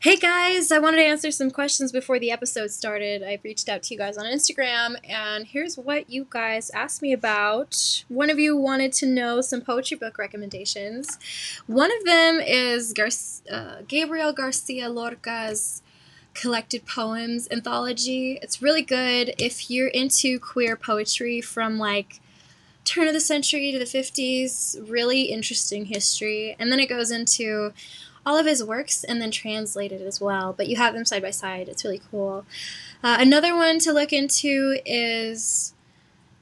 Hey guys, I wanted to answer some questions before the episode started. I reached out to you guys on Instagram, and here's what you guys asked me about. One of you wanted to know some poetry book recommendations. One of them is Gar- uh, Gabriel Garcia Lorca's collected poems anthology. It's really good if you're into queer poetry from like turn of the century to the 50s, really interesting history. And then it goes into all of his works and then translated as well. But you have them side by side. It's really cool. Uh, another one to look into is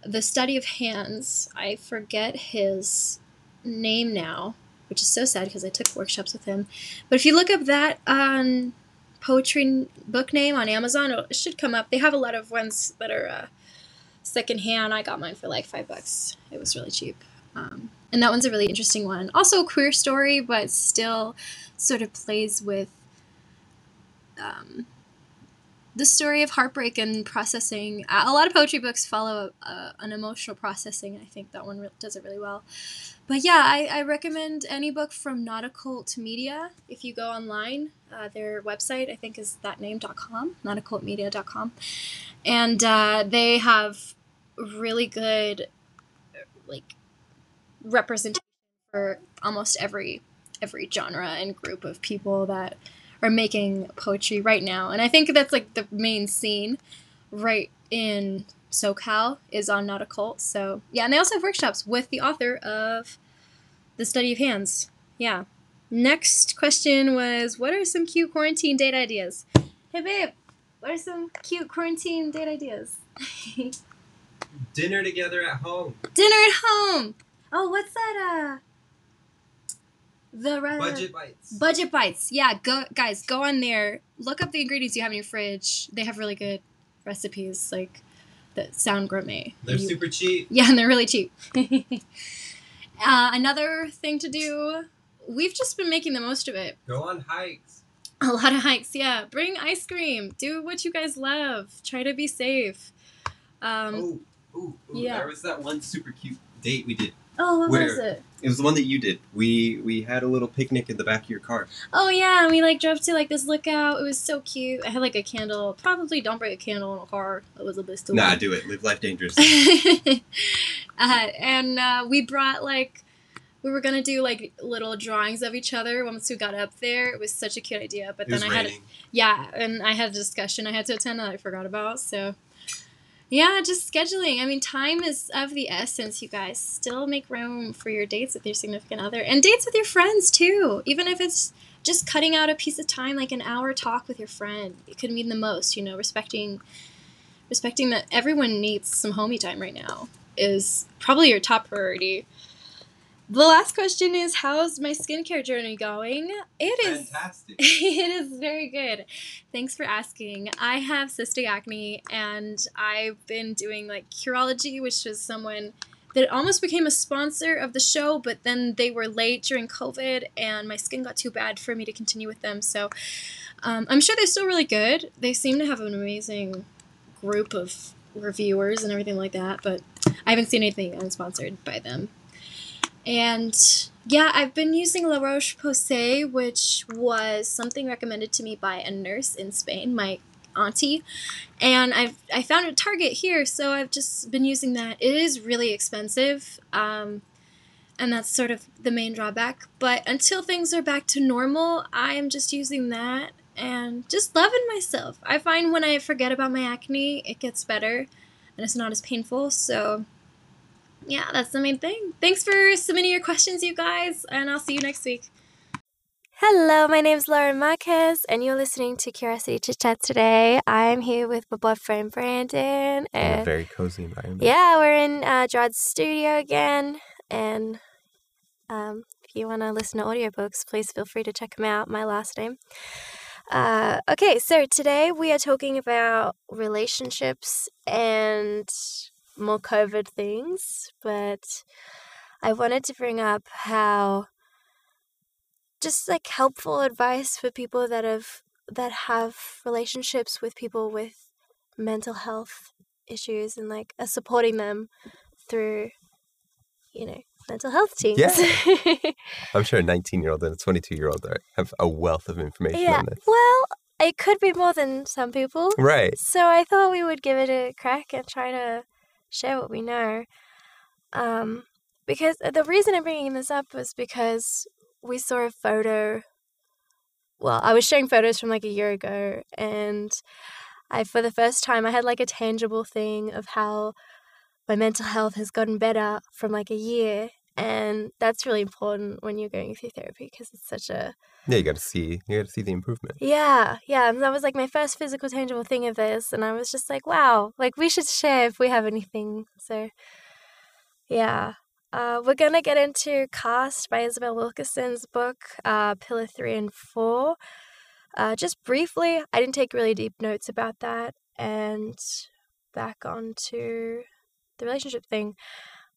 the study of hands. I forget his name now, which is so sad because I took workshops with him. But if you look up that um, poetry book name on Amazon, it should come up. They have a lot of ones that are uh, secondhand. I got mine for like five bucks. It was really cheap. Um, and that one's a really interesting one. Also a queer story, but still sort of plays with um, the story of heartbreak and processing. A lot of poetry books follow uh, an emotional processing. and I think that one re- does it really well. But yeah, I, I recommend any book from Not Media. If you go online, uh, their website I think is thatname.com, notacultmedia.com, and uh, they have really good like representation for almost every every genre and group of people that are making poetry right now. And I think that's like the main scene right in SoCal is on Not a Cult. So yeah, and they also have workshops with the author of The Study of Hands. Yeah. Next question was what are some cute quarantine date ideas? Hey babe, what are some cute quarantine date ideas? Dinner together at home. Dinner at home. Oh, what's that? Uh, the Budget Bytes. Budget Bytes. Yeah, go guys, go on there. Look up the ingredients you have in your fridge. They have really good recipes, like that sound gourmet. They're You- super cheap. Yeah, and they're really cheap. uh, another thing to do. We've just been making the most of it. Go on hikes. A lot of hikes, yeah. Bring ice cream. Do what you guys love. Try to be safe. Um, oh, ooh, ooh. yeah. There was that one super cute date we did. Oh, what was it? It was the one that you did. We we had a little picnic in the back of your car. Oh yeah, and we like drove to like this lookout. It was so cute. I had like a candle. Probably don't bring a candle in a car. Elizabeth still. Nah, do it. Live life dangerous. uh, and uh, we brought like we were gonna do like little drawings of each other once we got up there. It was such a cute idea, but It was then I had raining. yeah, and I had a discussion I had to attend that I forgot about. So yeah, just scheduling. I mean, time is of the essence, you guys. Still make room for your dates with your significant other and dates with your friends too. Even if it's just cutting out a piece of time, like an hour talk with your friend, it could mean the most. You know, respecting respecting that everyone needs some homie time right now is probably your top priority. The last question is how's my skincare journey going? It is Fantastic. it is very good. Thanks for asking. I have cystic acne and I've been doing like Curology, which was someone that almost became a sponsor of the show, but then they were late during COVID and my skin got too bad for me to continue with them. So um, I'm sure they're still really good. They seem to have an amazing group of reviewers and everything like that, but I haven't seen anything unsponsored by them. And yeah, I've been using La Roche Posay, which was something recommended to me by a nurse in Spain, my auntie, and I've I found at Target here, so I've just been using that. It is really expensive, um, and that's sort of the main drawback. But until things are back to normal, I am just using that and just loving myself. I find when I forget about my acne, it gets better, and it's not as painful. So yeah, that's the main thing. Thanks for submitting your questions, you guys, and I'll see you next week. Hello, my name is Lauren Marquez, and you're listening to Curiosity Chit Chats today. I'm here with my boyfriend Brandon, In a and very cozy environment. yeah, we're in uh, Gerard's studio again. And um, if you want to listen to audiobooks, please feel free to check them out. My last name. Uh, okay, so today we are talking about relationships and more COVID things, but I wanted to bring up how just like helpful advice for people that have that have relationships with people with mental health issues and like are supporting them through you know mental health teams. Yeah. I'm sure a 19 year old and a 22 year old have a wealth of information yeah. on this. Well, it could be more than some people. Right. So I thought we would give it a crack and try to share what we know. Um, because the reason I'm bringing this up was because we saw a photo. Well, I was sharing photos from like a year ago, and I, for the first time, I had like a tangible thing of how my mental health has gotten better from like a year. And that's really important when you're going through therapy because it's such a Yeah, you got to see. You got to see the improvement. yeah, yeah. And that was like my first physical, tangible thing of this. And I was just like, wow, like we should share if we have anything. So, yeah. Uh, we're going to get into Caste by Isabel Wilkerson's book, uh, Pillar 3 and 4. Uh, just briefly, I didn't take really deep notes about that. And back onto the relationship thing.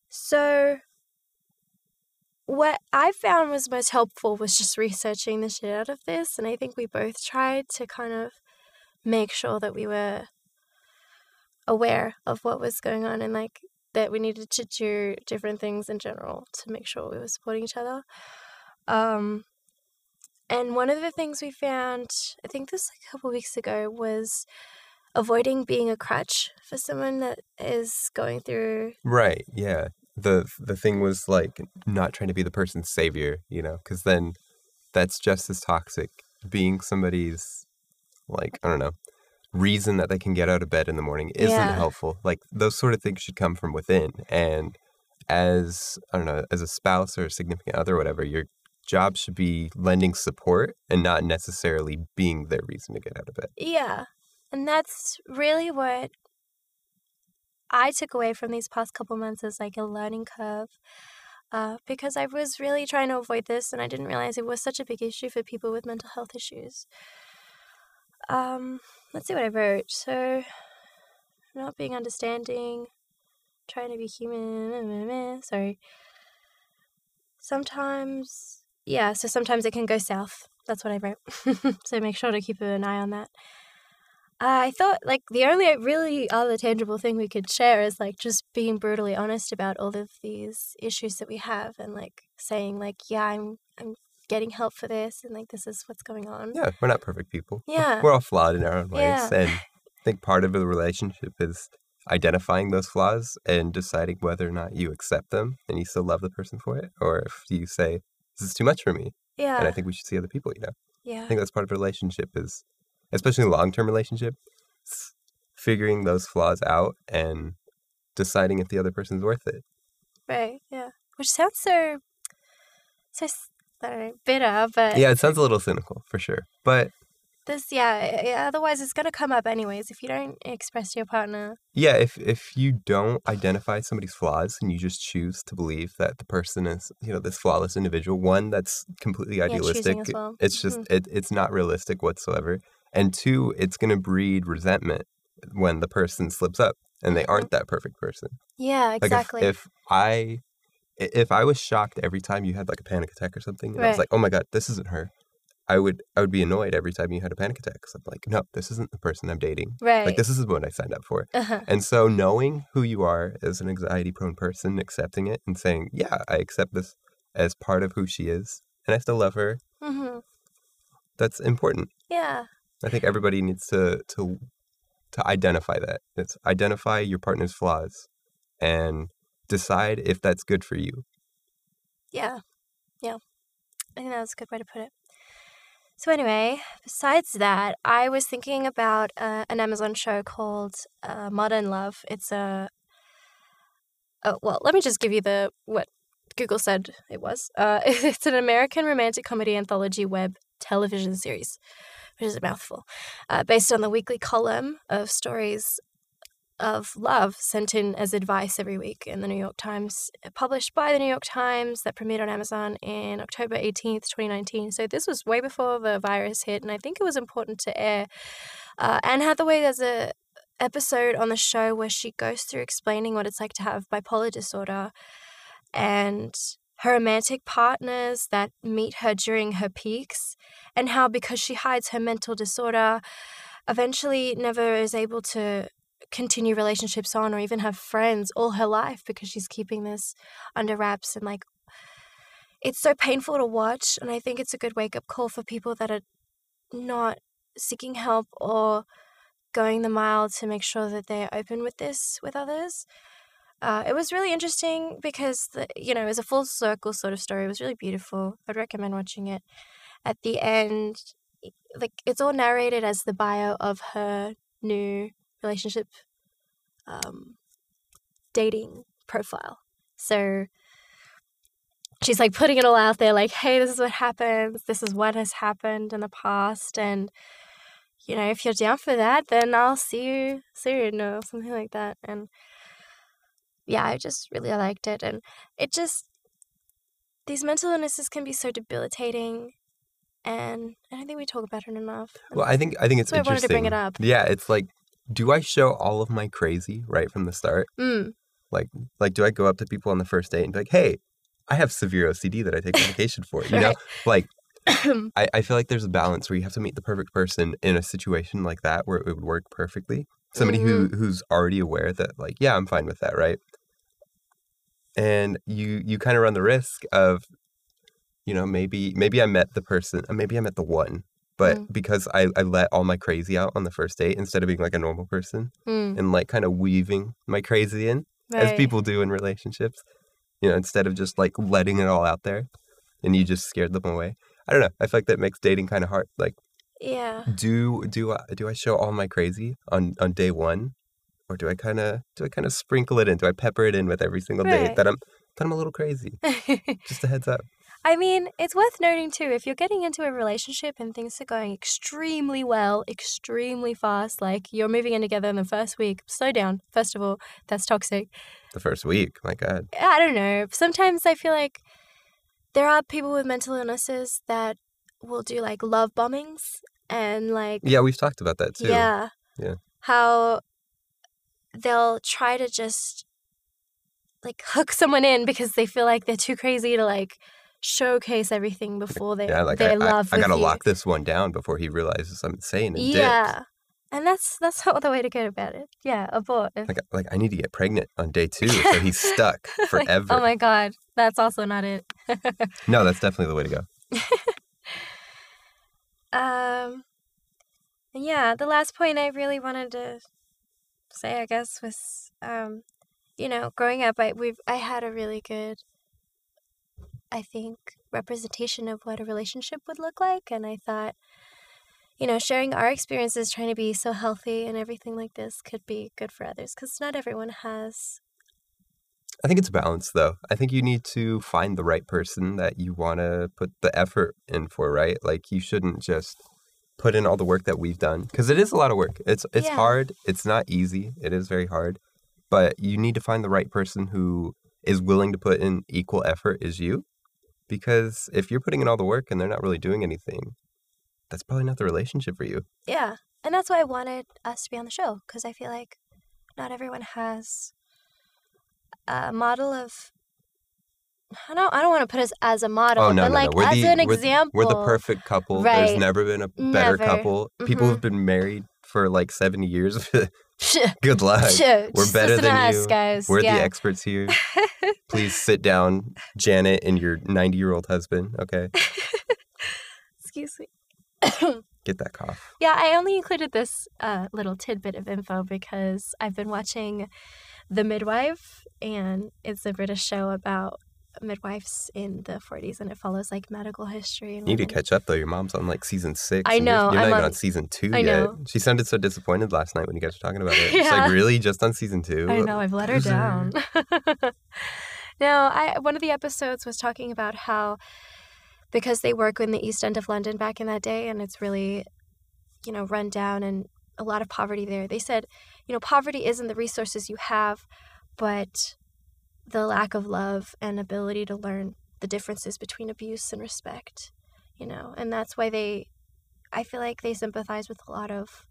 So, what I found was most helpful was just researching the shit out of this. And I think we both tried to kind of make sure that we were aware of what was going on and like that we needed to do different things in general to make sure we were supporting each other. Um, and one of the things we found, I think this like a couple weeks ago, was avoiding being a crutch for someone that is going through. Right. Yeah. The the thing was like not trying to be the person's savior, you know, because then that's just as toxic. Being somebody's like I don't know reason that they can get out of bed in the morning isn't Yeah. helpful. Like those sort of things should come from within. And as I don't know, as a spouse or a significant other, or whatever, your job should be lending support and not necessarily being their reason to get out of bed. Yeah. And that's really what I took away from these past couple months is like a learning curve. Uh, because I was really trying to avoid this and I didn't realize it was such a big issue for people with mental health issues. Um, let's see what I wrote. So, not being understanding, trying to be human, sorry. Sometimes, yeah, so sometimes it can go south. That's what I wrote. so make sure to keep an eye on that. Uh, I thought like the only really other tangible thing we could share is like just being brutally honest about all of these issues that we have and like saying like yeah I'm I'm getting help for this and like this is what's going on. Yeah, we're not perfect people. Yeah. We're all flawed in our own ways. Yeah. And I think part of the relationship is identifying those flaws and deciding whether or not you accept them and you still love the person for it, or if you say, This is too much for me. Yeah. And I think we should see other people, you know. yeah. I think that's part of a relationship is especially a long term relationship, figuring those flaws out and deciding if the other person's worth it. Right. Yeah. Which sounds so so s- I don't know, bitter, but Yeah, it sounds a little cynical for sure. But this yeah, yeah, otherwise it's going to come up anyways if you don't express to your partner. Yeah, if if you don't identify somebody's flaws and you just choose to believe that the person is, you know, this flawless individual, one that's completely idealistic. as well. It's just mm-hmm. it, it's not realistic whatsoever. And two, it's going to breed resentment when the person slips up and they Mhm. aren't that perfect person. Yeah, Like exactly. if, if I if I was shocked every time you had like a panic attack or something, and I was like, "Oh my god, this isn't her," I would I would be annoyed every time you had a panic attack. Cause I'm like, "No, this isn't the person I'm dating. right. Like this is what I signed up for." uh-huh. And so knowing who you are as an anxiety prone person, accepting it and saying, yeah, I accept this as part of who she is and I still love her, hmm that's important. Yeah. I think everybody needs to to to identify that. It's identify your partner's flaws and decide if that's good for you. Yeah. Yeah. I think that was a good way to put it. So, anyway, besides that, I was thinking about uh, an Amazon show called uh, Modern Love. It's a. Oh, well, let me just give you the what Google said it was. Uh, it's an American romantic comedy anthology web television series, which is a mouthful, uh, based on the weekly column of stories of love sent in as advice every week in the New York Times, published by the New York Times, that premiered on Amazon in October 18th, 2019. So this was way before the virus hit, and I think it was important to air. Uh, Anne Hathaway, there's a episode on the show where she goes through explaining what it's like to have bipolar disorder and her romantic partners that meet her during her peaks, and how because she hides her mental disorder, eventually never is able to continue relationships on or even have friends all her life because she's keeping this under wraps and like it's so painful to watch and i think it's a good wake up call for people that are not seeking help or going the mile to make sure that they're open with this with others uh, it was really interesting because the, you know it was a full circle sort of story it was really beautiful i'd recommend watching it at the end like it's all narrated as the bio of her new relationship um, dating profile. So she's like putting it all out there, like, hey, this is what happens. This is what has happened in the past. And, you know, if you're down for that, then I'll see you soon or something like that. And yeah, I just really liked it. And it just, these mental illnesses can be so debilitating. And I don't think we talk about it enough. Well, I think I think it's So I wanted to bring it up. Yeah, it's like, do I show all of my crazy right from the start? Mm, Like, do I go up to people on the first date and be like, "Hey, I have severe OCD that I take medication for"? You know, like I, I feel like there's a balance where you have to meet the perfect person in a situation like that where it would work perfectly. Somebody who who's already aware that like, yeah, I'm fine with that, right? And you you kind of run the risk of, you know, maybe maybe I met the person, uh, maybe I met the one, but Mm. because I, I let all my crazy out on the first date instead of being like a normal person mm, and like kind of weaving my crazy in as people do in relationships, you know, instead of just like letting it all out there and you just scared them away. I don't know. I feel like that makes dating kind of hard. Like, Yeah. do do I do I show all my crazy on on day one, or do I kind of do I kind of sprinkle it in? Do I pepper it in with every single day Right. that I'm that I'm a little crazy? Just a heads up. I mean, it's worth noting too if you're getting into a relationship and things are going extremely well, extremely fast, like you're moving in together in the first week, slow down. First of all, that's toxic. The first week, my God. I don't know. Sometimes I feel like there are people with mental illnesses that will do like love bombings and like Yeah, we've talked about that too. Yeah. Yeah. How they'll try to just like hook someone in because they feel like they're too crazy to like showcase everything before they Yeah, like their I, I, love I with gotta you. lock this one down before he realizes I'm insane and. Yeah. And that's that's not the way to go about it. Yeah, abort. Like, like I need to get pregnant on day two, so he's stuck Like, forever. oh my god, that's also not it. No, that's definitely the way to go. Um, yeah, the last point I really wanted to say, I guess, was, um, you know, growing up, I we've I had a really good, I think, representation of what a relationship would look like, and I thought, you know, sharing our experiences, trying to be so healthy and everything like this, could be good for others, because not everyone has. I think it's a balance, though. I think you need to find the right person that you want to put the effort in for, right? Like you shouldn't just put in all the work that we've done because it is a lot of work. It's it's Yeah. hard. It's not easy. It is very hard, but you need to find the right person who is willing to put in equal effort as you. Because if you're putting in all the work and they're not really doing anything, that's probably not the relationship for you. Yeah, and that's why I wanted us to be on the show because I feel like not everyone has a model of. I don't. I don't want to put us as a model, Oh no, but no, like no. As the, an we're, example. We're the perfect couple. Right. There's never been a better Never. couple. People Mhm. who've been married for like 70 years. Good luck. We're better than us, you. guys. We're yeah. the experts here. Please sit down, Janet and your 90 year old husband. Okay. Excuse me. Get that cough. Yeah, I only included this uh, little tidbit of info because I've been watching The Midwife, and it's a British show about midwives in the 40s, and it follows like medical history. And You need to catch up though. Your mom's on like season six. I and you're- know, You're, not I'm even on- on season two I yet. know. She sounded so disappointed last night when you guys were talking about it. She's like, really? Just on season two? I know, I've let her down. no, I one of the episodes was talking about how because they work in the East End of London back in that day and it's really, you know, run down and a lot of poverty there. They said, you know, poverty isn't the resources you have, but the lack of love and ability to learn the differences between abuse and respect, you know. And that's why they I feel like they sympathize with a lot of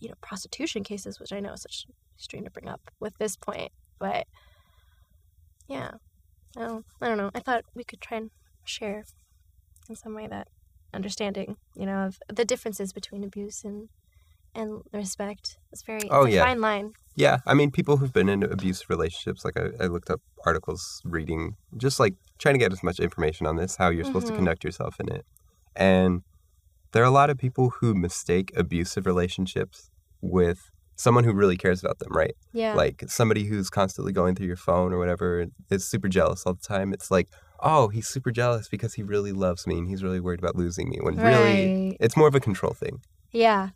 you know, prostitution cases, which I know is such strange to bring up with this point, but yeah, I don't, I don't know. I thought we could try and share in some way that understanding, you know, of the differences between abuse and and respect. It's very Oh, it's yeah. fine line. Yeah, I mean, people who've been in abusive relationships, like I, I looked up articles, reading, just like trying to get as much information on this, how you're supposed Mhm. to conduct yourself in it. And there are a lot of people who mistake abusive relationships with someone who really cares about them, right? Yeah. Like somebody who's constantly going through your phone or whatever is super jealous all the time. It's like, oh, he's super jealous because he really loves me and he's really worried about losing me. When really, it's more of a control thing. yeah.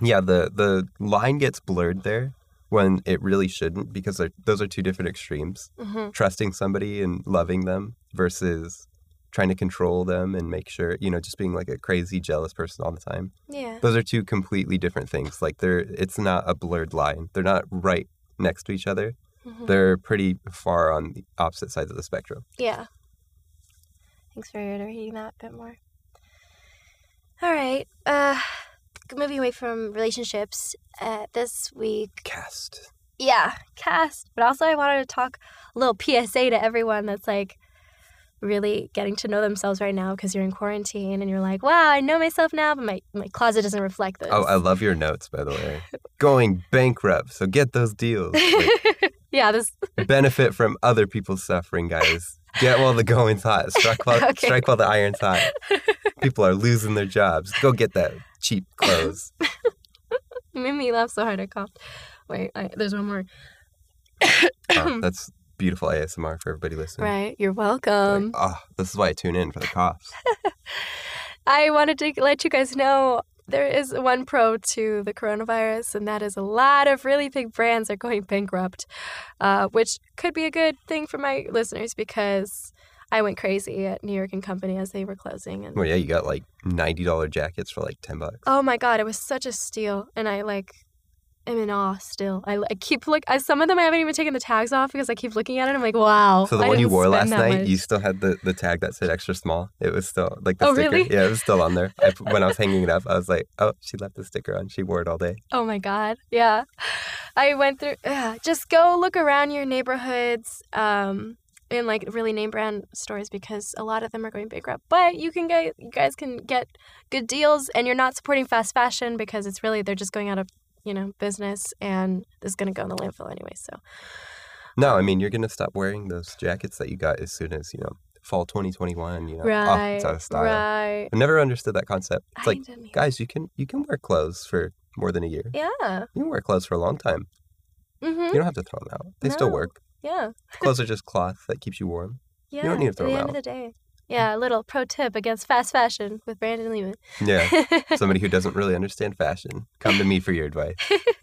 Yeah, the the line gets blurred there when it really shouldn't because those are two different extremes. hmm Trusting somebody and loving them versus trying to control them and make sure, you know, just being like a crazy jealous person all the time. Yeah. Those are two completely different things. Like they're it's not a blurred line. They're not right next to each other. Mhm. They're pretty far on the opposite sides of the spectrum. Yeah. Thanks for reading that a bit more. All right. Uh, moving away from relationships, uh, this week, Caste. yeah, Caste. But also, I wanted to talk a little PSA to everyone that's like really getting to know themselves right now because you're in quarantine and you're like, wow, I know myself now, but my, my closet doesn't reflect this. Oh, I love your notes, by the way. Going bankrupt, so get those deals. Like, yeah, this. benefit from other people's suffering, guys. Get while the going's hot. Strike while, Okay. strike while the iron's hot. People are losing their jobs. Go get that cheap clothes. You made me laugh so hard I coughed. Wait, I, there's one more. Oh, that's beautiful ASMR for everybody listening. Right, you're Like, welcome. oh, this is why I tune in for the coughs. I wanted to let you guys know there is one pro to the coronavirus, and that is a lot of really big brands are going bankrupt, uh, which could be a good thing for my listeners because I went crazy at New York and Company as they were closing. And Well, yeah, you got like ninety dollar jackets for like ten bucks. oh my god, it was such a steal, and I like am in awe still. I, I keep look. I, some of them I haven't even taken the tags off because I keep looking at it. I'm like, wow. So the I one you wore last night, much. you still had the, the tag that said extra small. It was still like the Oh, sticker. really? Yeah, it was still on there. I, when I was hanging it up, I was like, oh, she left the sticker on. She wore it all day. Oh my god. Yeah. I went through just go look around your neighborhoods um in like really name brand stores because a lot of them are going bankrupt. But you can get you guys can get good deals and you're not supporting fast fashion because it's really they're just going out of, you know, business and this is going to go in the landfill anyway. So, No, I mean you're gonna stop wearing those jackets that you got as soon as you know fall 2021. You know, oh, right. it's out of style. Right. I never understood that concept. It's I like, guys, you can you can wear clothes for more than a year. Yeah. You can wear clothes for a long time. Mhm. You don't have to throw them out. They still work. Yeah. Clothes are just cloth that keeps you warm. Yeah. You don't need to throw At the end out. of the day. Yeah, a little pro tip against fast fashion with Brandon Lehman. Yeah. Somebody who doesn't really understand fashion, come to me for your advice.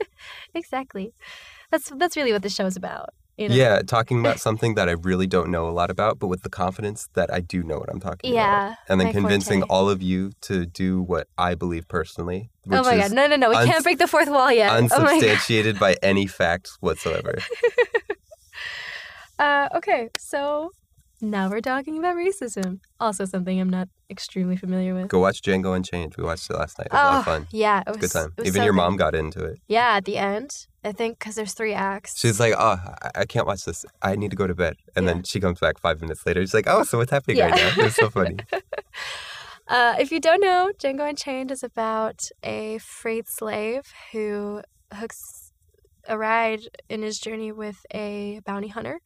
exactly. That's that's really what the show's about. You know? Yeah, talking about something that I really don't know a lot about, but with the confidence that I do know what I'm talking about. Yeah. And then convincing forte. all of you to do what I believe personally, which Oh my is god! No, no, no! We uns- can't break the fourth wall yet. Oh unsubstantiated by any facts whatsoever. Uh, okay, so now we're talking about racism. Also, something I'm not extremely familiar with. Go watch Django Unchained. We watched it last night. It was a lot oh, of fun. yeah, it was a good time. was Even so your good. mom got into it. Yeah, at the end, I think because there's three acts. She's like, "Oh, I- I can't watch this. I need to go to bed." And Yeah. then she comes back five minutes later. She's like, "Oh, so what's happening Yeah. right now?" It's so funny. Uh, if you don't know, Django Unchained is about a freed slave who hooks a ride in his journey with a bounty hunter,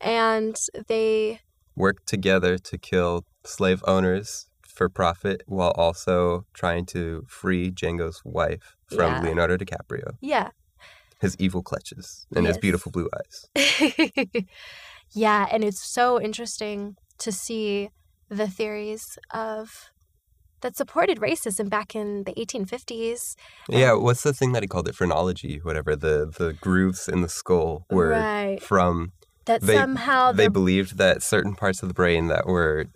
and they Work together to kill slave owners for profit, while also trying to free Django's wife from Yeah. Leonardo DiCaprio, yeah his evil clutches and his beautiful blue eyes. yeah, and it's so interesting to see the theories of that supported racism back in the 1850s. Yeah, what's the thing that he called it? Phrenology, whatever. The the grooves in the skull were Right. from. That They- somehow They believed that certain parts of the brain that were,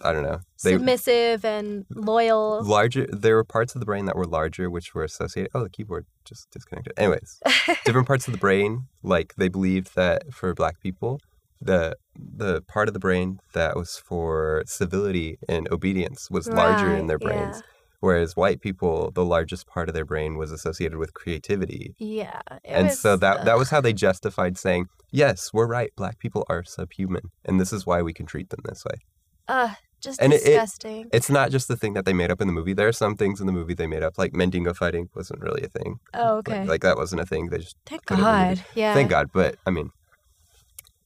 I don't know, they submissive and loyal. larger. There were parts of the brain that were larger, which were associated. Oh, the keyboard just disconnected. Anyways, different parts of the brain, like they believed that for Black people, the the part of the brain that was for civility and obedience was larger in their brains. yeah. Whereas white people, the largest part of their brain was associated with creativity Yeah. it and so was, that that was how they justified saying, "Yes, we're right. Black people are subhuman, and this is why we can treat them this way." Uh, just And it- it- disgusting. It's not just the thing that they made up in the movie. There are some things in the movie they made up, like Mandingo fighting wasn't really a thing. oh, Like- okay. Like, that wasn't a thing. They just Thank put it in the movie. God. Yeah. thank God. But I mean,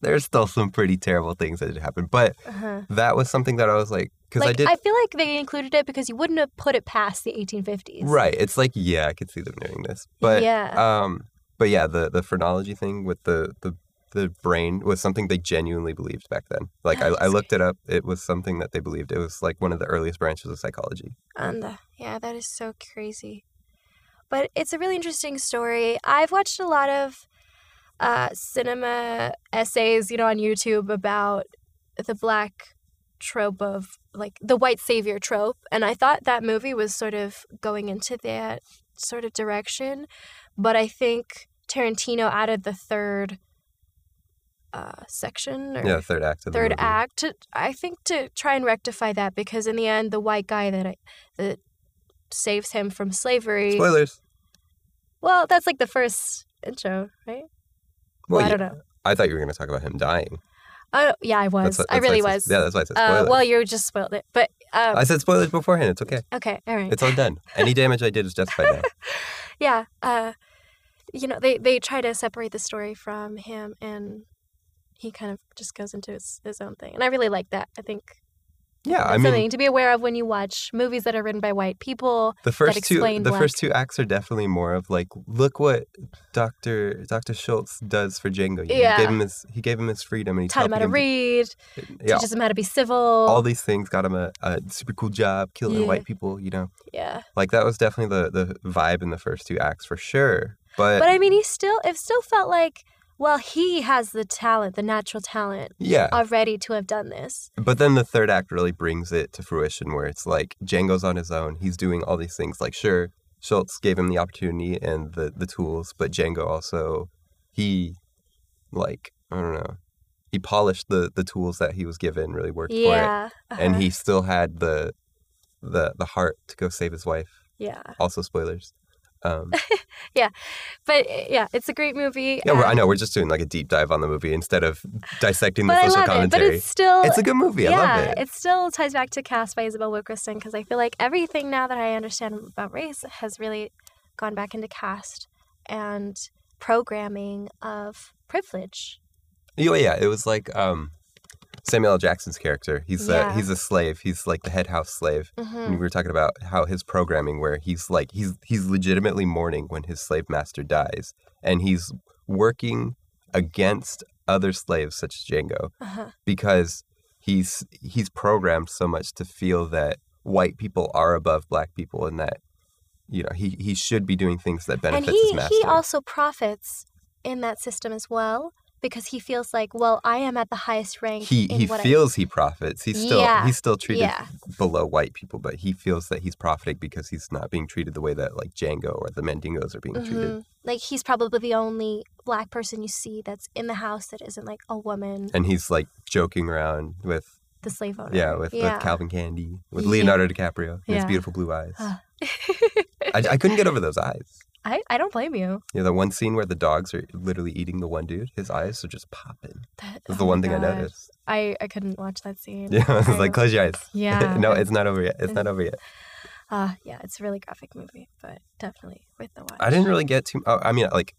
there's still some pretty terrible things that did happen. But Uh-huh. that was something that I was like, because Like, I did. I feel like they included it because you wouldn't have put it past the 1850s. Right. It's like, yeah, I could see them doing this. But yeah. um but yeah, the the phrenology thing with the the the brain was something they genuinely believed back then. Like I, I looked it up. It was something that they believed. It was like one of the earliest branches of psychology. And uh, yeah, that is so crazy. But it's a really interesting story. I've watched a lot of uh, cinema essays, you know, on YouTube about the black trope of like the white savior trope, and I thought that movie was sort of going into that sort of direction. But I think Tarantino added the third uh, section or Yeah, the third act third act to, i think to try and rectify that because in the end the white guy that I, that saves him from slavery Spoilers. well that's like the first intro right well, Well, i don't know I thought you were going to talk about him dying. Oh yeah i was That's, i that's why really was Yeah, that's why I said uh, well you just spoiled it but um, I said spoilers beforehand. It's okay. okay all right It's all done. Any damage I did is justified now. yeah uh you know they they try to separate the story from him and he kind of just goes into his, his own thing and i really like that i think Yeah, that's I mean, something to be aware of when you watch movies that are written by white people the first two the black- first two acts are definitely more of like, look what Doctor Doctor Schultz does for Django. Yeah. He gave him his he gave him his freedom and he taught him how to read Yeah, teaches him how to be civil all these things got him a, a super cool job killing Yeah. white people. You know, yeah like that was definitely the the vibe in the first two acts for sure. But, but i mean he still it still felt like well he has the talent the natural talent yeah, already to have done this but then the third act really brings it to fruition where it's like Django's on his own. He's doing all these things. Like sure, Schultz gave him the opportunity and the the tools, but Django also he like I don't know. He polished the the tools that he was given, really worked for it, and uh-huh, he still had the the the heart to go save his wife. yeah Also spoilers. Um, yeah, but uh, yeah it's a great movie yeah, we're, I know we're just doing like a deep dive on the movie instead of dissecting the social love it but commentary. it's still It's a good movie. I yeah, love it. it still ties back to Caste by Isabel Wilkerson because I feel like everything now that I understand about race has really gone back into Caste and programming of privilege. Oh yeah, it was like um, Samuel L. Jackson's character. He's Yeah. a he's a slave. He's like the head house slave. hmm And we were talking about how his programming, where he's like he's he's legitimately mourning when his slave master dies, and he's working against other slaves such as Django Uh-huh. because he's he's programmed so much to feel that white people are above black people and that you know he he should be doing things that And benefits he his master. And he also profits in that system as well because he feels like, well, I am at the highest rank. he he what I- feels he profits. He's still Yeah, he's still treated yeah. below white people, but he feels that he's profiting because he's not being treated the way that like Django or the Mandingos are being treated. Mhm. Like he's probably the only black person you see that's in the house that isn't like a woman, And he's like joking around with the slave owner. yeah with, yeah. with Calvin Candie with. Leonardo DiCaprio and his beautiful blue eyes. Ah. I, I couldn't get over those eyes. I, I don't blame you. You know, the one scene where the dogs are literally eating the one dude, his eyes are just popping. That, That's oh the one thing I noticed. I, I couldn't watch that scene. Yeah, I was I- like, close your eyes. Yeah. no, it's not over yet. It's not over yet. Uh, yeah, it's a really graphic movie, but definitely worth the watch. I didn't really get too. Oh, I mean, like,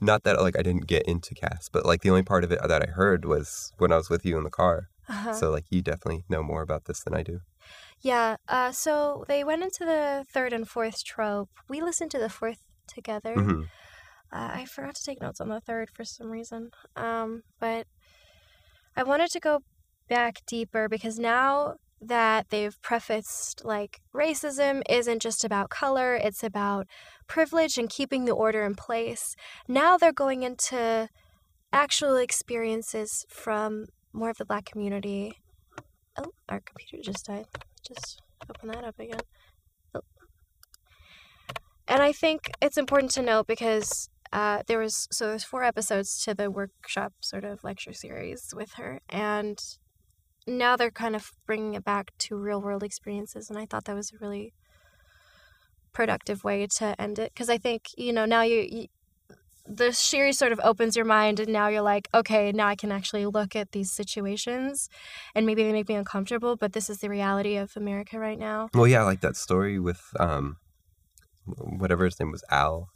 not that like I didn't get into Caste, but like the only part of it that I heard was when I was with you in the car. Uh-huh. So like, you definitely know more about this than I do. Yeah. Uh, so they went into the third and fourth trope. We listened to the fourth together. hmm Uh, I forgot to take notes on the third for some reason. Um, but I wanted to go back deeper because now that they've prefaced like racism isn't just about color, it's about privilege and keeping the order in place. Now they're going into actual experiences from more of the black community. Oh, our computer just died. Just open that up again. Oh. And I think it's important to note because uh, there was so there's four episodes to the workshop sort of lecture series with her, and now they're kind of bringing it back to real world experiences, and I thought that was a really productive way to end it because I think you know now you, you the series sort of opens your mind and now you're like okay now i can actually look at these situations and maybe they make me uncomfortable but this is the reality of america right now Well, yeah, like that story with um, whatever his name was, Al.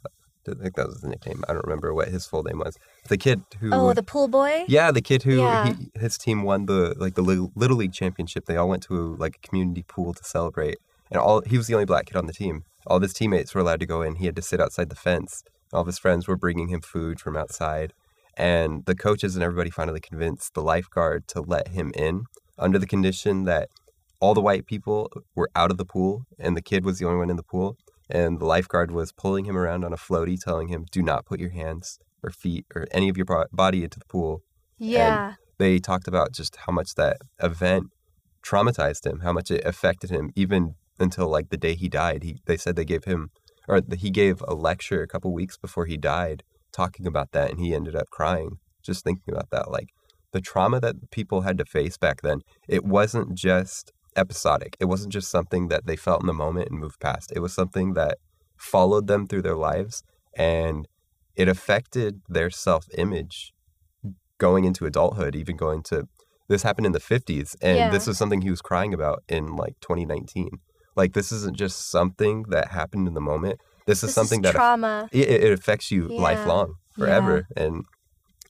I think that was his nickname. I don't remember what his full name was. The kid who. oh the pool boy Yeah, the kid who Yeah. he, his team won the like the little, little league championship. They all went to like a community pool to celebrate, and all he was the only black kid on the team. All of his teammates were allowed to go in. He had to sit outside the fence. All of his friends were bringing him food from outside, and the coaches and everybody finally convinced the lifeguard to let him in under the condition that all the white people were out of the pool and the kid was the only one in the pool. And the lifeguard was pulling him around on a floaty, telling him, "Do not put your hands or feet or any of your body into the pool." yeah they talked about just how much that event traumatized him, how much it affected him, even until like the day he died. He they said they gave him or he gave a lecture a couple weeks before he died talking about that, and he ended up crying just thinking about that. Like the trauma that people had to face back then, it wasn't just episodic. It wasn't just something that they felt in the moment and moved past. It was something that followed them through their lives and it affected their self image going into adulthood, even going to this happened in the 50s and Yeah. this was something he was crying about in like 2019 like this isn't just something that happened in the moment this is this something is that trauma it, it affects you Yeah. lifelong forever and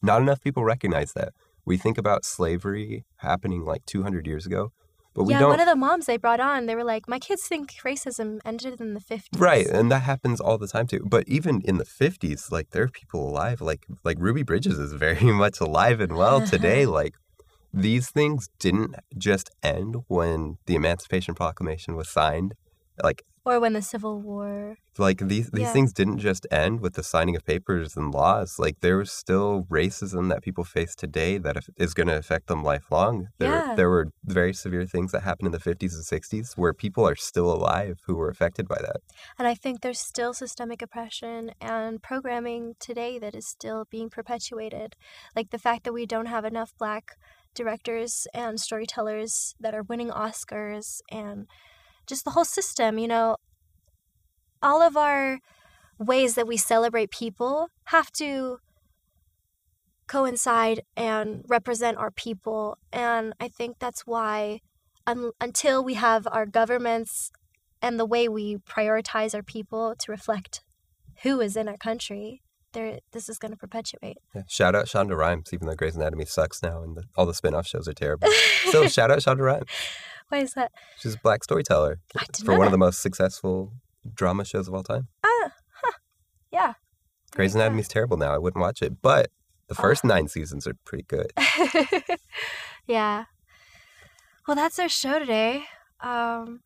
not enough people recognize that we think about slavery happening like 200 years ago but we yeah don't one of the moms they brought on they were like my kids think racism ended in the 50s Right, and that happens all the time too. But even in the fifties, like there are people alive. Like like Ruby Bridges is very much alive and well today. like these things didn't just end when the Emancipation Proclamation was signed. Like or when the civil war like these these Yeah. things didn't just end with the signing of papers and laws. Like there was still racism that people face today that is going to affect them lifelong. There Yeah. there were very severe things that happened in the fifties and sixties where people are still alive who were affected by that. And I think there's still systemic oppression and programming today that is still being perpetuated. Like the fact that we don't have enough black directors and storytellers that are winning Oscars and just the whole system, you know, all of our ways that we celebrate people have to coincide and represent our people. And I think that's why un- until we have our governments and the way we prioritize our people to reflect who is in our country, there this is going to perpetuate. Yeah. Shout out Shonda Rhimes, even though Grey's Anatomy sucks now and the, all the spin off shows are terrible. Still, shout out Shonda Rhimes. Why is that? She's a black storyteller for one of the most successful drama shows of all time. Ah, huh. Yeah. Grey's Yeah. Anatomy's terrible now. I wouldn't watch it, but the Oh. first nine seasons are pretty good. yeah. Well, that's our show today. Um,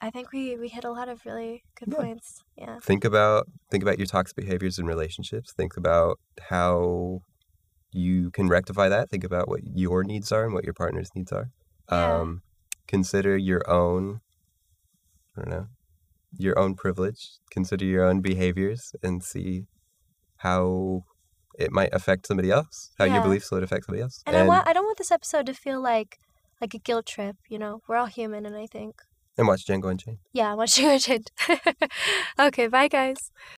I think we we hit a lot of really good Yeah. points. Yeah. Think about think about your toxic behaviors in relationships. Think about how you can rectify that. Think about what your needs are and what your partner's needs are. Yeah. Um, consider your own. I don't know, your own privilege. Consider your own behaviors and see how it might affect somebody else. How your Yeah. beliefs would affect somebody else. And, I want I don't want this episode to feel like like a guilt trip. You know, we're all human, and I think and watch Django Unchained. yeah, watch you okay, bye guys.